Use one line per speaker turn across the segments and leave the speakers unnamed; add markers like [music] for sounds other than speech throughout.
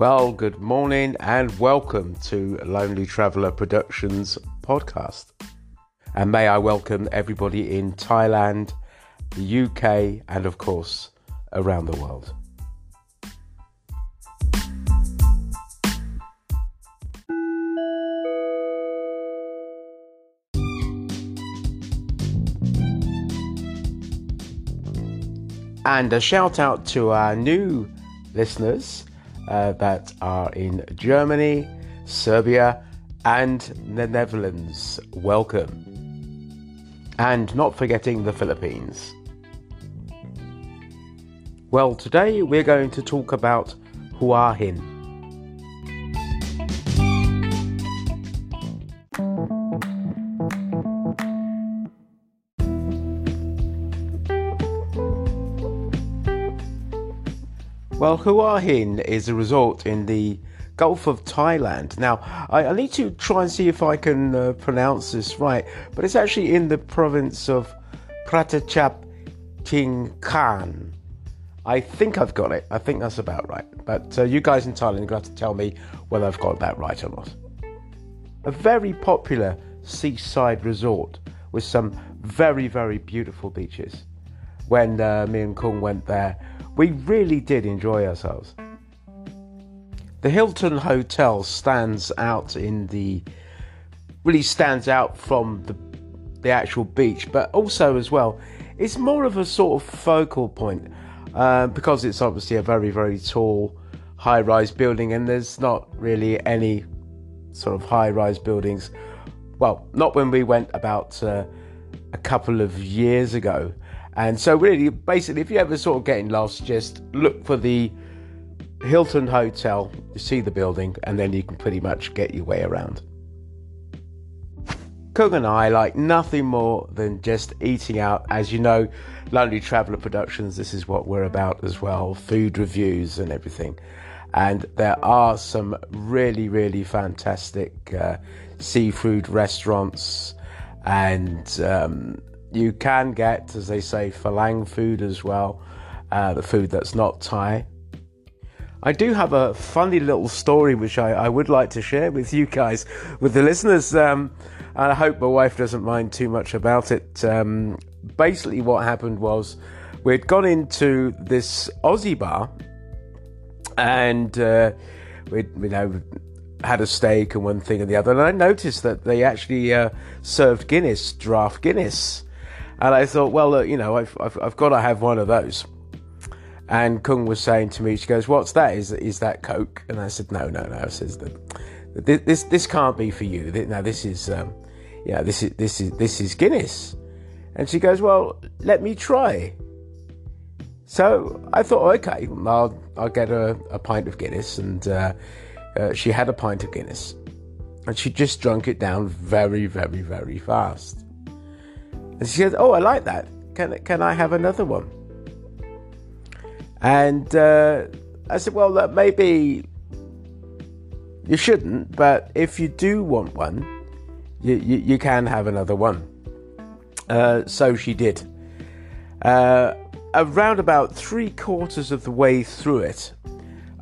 Well, good morning and welcome to Lonely Traveller Productions podcast. And may I welcome everybody in Thailand, the UK, and of course, around the world. And a shout out to our new listeners uh, that are in Germany, Serbia, and the Netherlands. Welcome. And not forgetting the Philippines. Well, today we're going to talk about Hua Well, Hua Hin is a resort in the Gulf of Thailand. Now, I, I need to try and see if I can uh, pronounce this right, but it's actually in the province of Pratachap Tingkan. I think I've got it. I think that's about right. But uh, you guys in Thailand are going to have to tell me whether I've got that right or not. A very popular seaside resort with some very, very beautiful beaches. When uh, me and Kung went there, we really did enjoy ourselves. The Hilton Hotel stands out in the really stands out from the the actual beach, but also as well, it's more of a sort of focal point uh, because it's obviously a very very tall, high-rise building, and there's not really any sort of high-rise buildings. Well, not when we went about uh, a couple of years ago. And so, really, basically, if you ever sort of getting lost, just look for the Hilton Hotel, see the building, and then you can pretty much get your way around. Cook and I like nothing more than just eating out. As you know, Lonely Traveller Productions, this is what we're about as well food reviews and everything. And there are some really, really fantastic uh, seafood restaurants and um, you can get, as they say, Falang food as well, uh, the food that's not Thai. I do have a funny little story which I, I would like to share with you guys, with the listeners, um, and I hope my wife doesn't mind too much about it. Um, basically, what happened was we'd gone into this Aussie bar, and uh, we'd you know had a steak and one thing and the other, and I noticed that they actually uh, served Guinness, draft Guinness. And I thought, well, look, you know, I've, I've, I've got to have one of those. And Kung was saying to me, she goes, "What's that? Is is that Coke?" And I said, "No, no, no." I says that this this can't be for you. Now this is, um, yeah, this is this is this is Guinness. And she goes, "Well, let me try." So I thought, okay, I'll I'll get a, a pint of Guinness, and uh, uh, she had a pint of Guinness, and she just drunk it down very, very, very fast. And she said, "Oh, I like that. Can can I have another one?" And uh, I said, "Well, uh, maybe you shouldn't, but if you do want one, you you, you can have another one." Uh, so she did. Uh, around about three quarters of the way through it,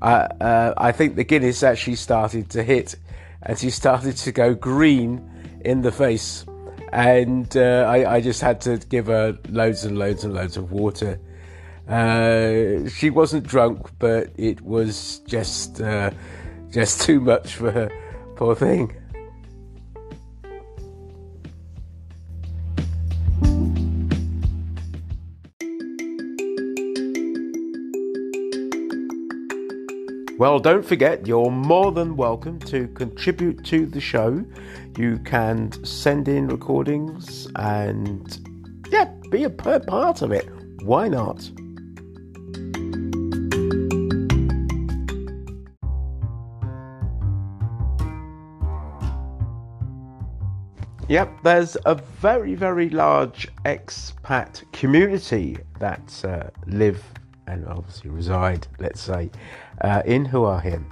uh, uh, I think the Guinness actually started to hit, and she started to go green in the face and uh, I, I, just had to give her loads and loads and loads of water. Uh, she wasn't drunk, but it was just uh, just [laughs] too much for her, poor thing. Well, don't forget, you're more than welcome to contribute to the show. You can send in recordings and, yeah, be a part of it. Why not? Yep, there's a very, very large expat community that uh, live and obviously reside, let's say, uh, in Hua Hin.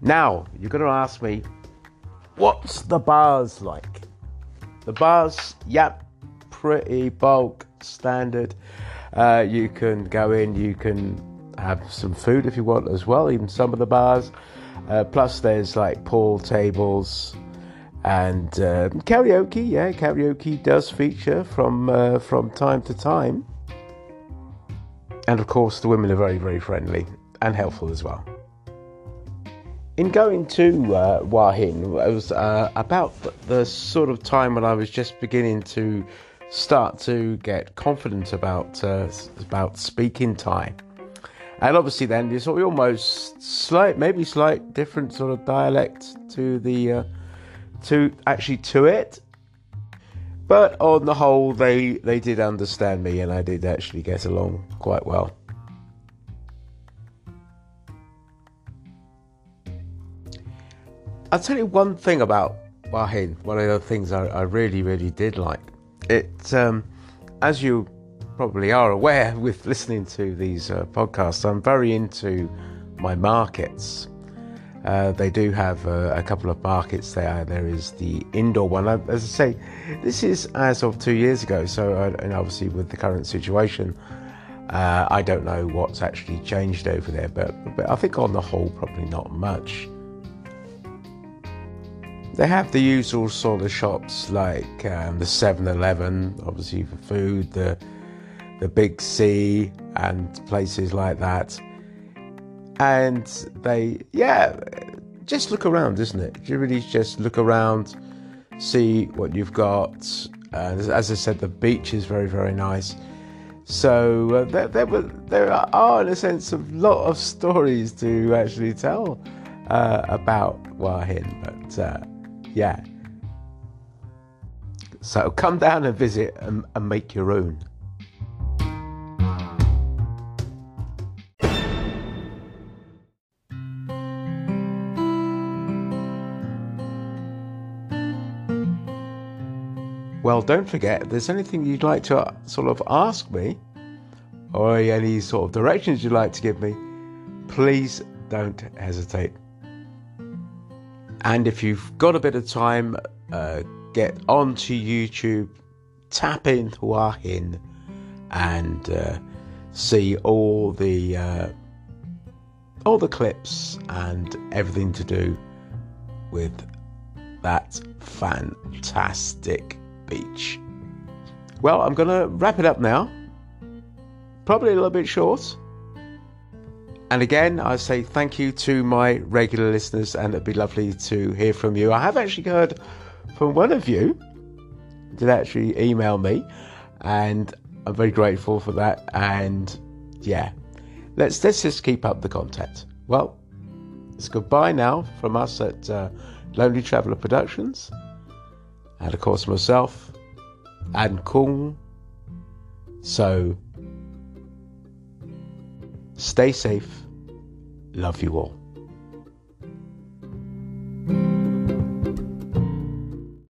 Now, you're going to ask me, what's the bars like? The bars, yep, pretty bulk standard. Uh, you can go in, you can have some food if you want as well, even some of the bars. Uh, plus, there's like pool tables and uh, karaoke. Yeah, karaoke does feature from uh, from time to time. And of course, the women are very, very friendly and helpful as well. In going to uh, Hua Hin, it was uh, about the sort of time when I was just beginning to start to get confident about uh, about speaking Thai, and obviously then there's almost slight, maybe slight different sort of dialect to the uh, to actually to it. But on the whole, they they did understand me, and I did actually get along quite well. I'll tell you one thing about Hua Hin. One of the things I, I really, really did like it, um, as you probably are aware [laughs] with listening to these uh, podcasts, I'm very into my markets. Uh, they do have uh, a couple of markets there. There is the indoor one. As I say, this is as of two years ago. So, uh, and obviously with the current situation, uh, I don't know what's actually changed over there. But, but I think on the whole, probably not much. They have the usual sort of shops like um, the 7-Eleven, obviously for food, the the Big C, and places like that. And they, yeah, just look around, isn't it? You really just look around, see what you've got. Uh, as I said, the beach is very, very nice. So uh, there, there, were, there are, in a sense, a lot of stories to actually tell uh, about Hua Hin, but uh, yeah. So come down and visit and, and make your own. Well, don't forget, if there's anything you'd like to uh, sort of ask me, or any sort of directions you'd like to give me, please don't hesitate. And if you've got a bit of time, uh, get onto YouTube, tap in Hua Hin, and uh, see all the uh, all the clips and everything to do with that fantastic beach. Well, I'm going to wrap it up now. Probably a little bit short. And again, I say thank you to my regular listeners, and it'd be lovely to hear from you. I have actually heard from one of you did actually email me, and I'm very grateful for that. And yeah, let's let's just keep up the contact. Well, it's goodbye now from us at uh, Lonely Traveller Productions, and of course myself and Kung. So Stay safe. Love you all.